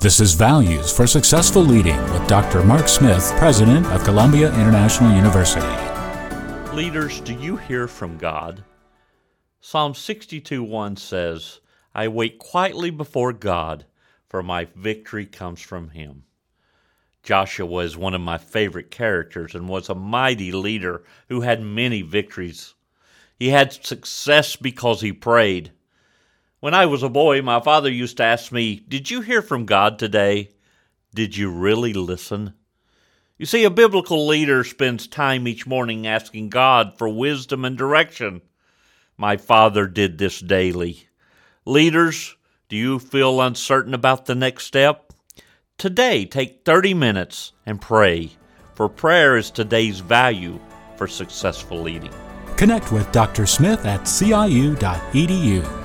This is Values for Successful Leading with Dr. Mark Smith, President of Columbia International University. Leaders, do you hear from God? Psalm 62 1 says, I wait quietly before God, for my victory comes from Him. Joshua is one of my favorite characters and was a mighty leader who had many victories. He had success because he prayed. When I was a boy, my father used to ask me, Did you hear from God today? Did you really listen? You see, a biblical leader spends time each morning asking God for wisdom and direction. My father did this daily. Leaders, do you feel uncertain about the next step? Today, take 30 minutes and pray, for prayer is today's value for successful leading. Connect with Dr. Smith at ciu.edu.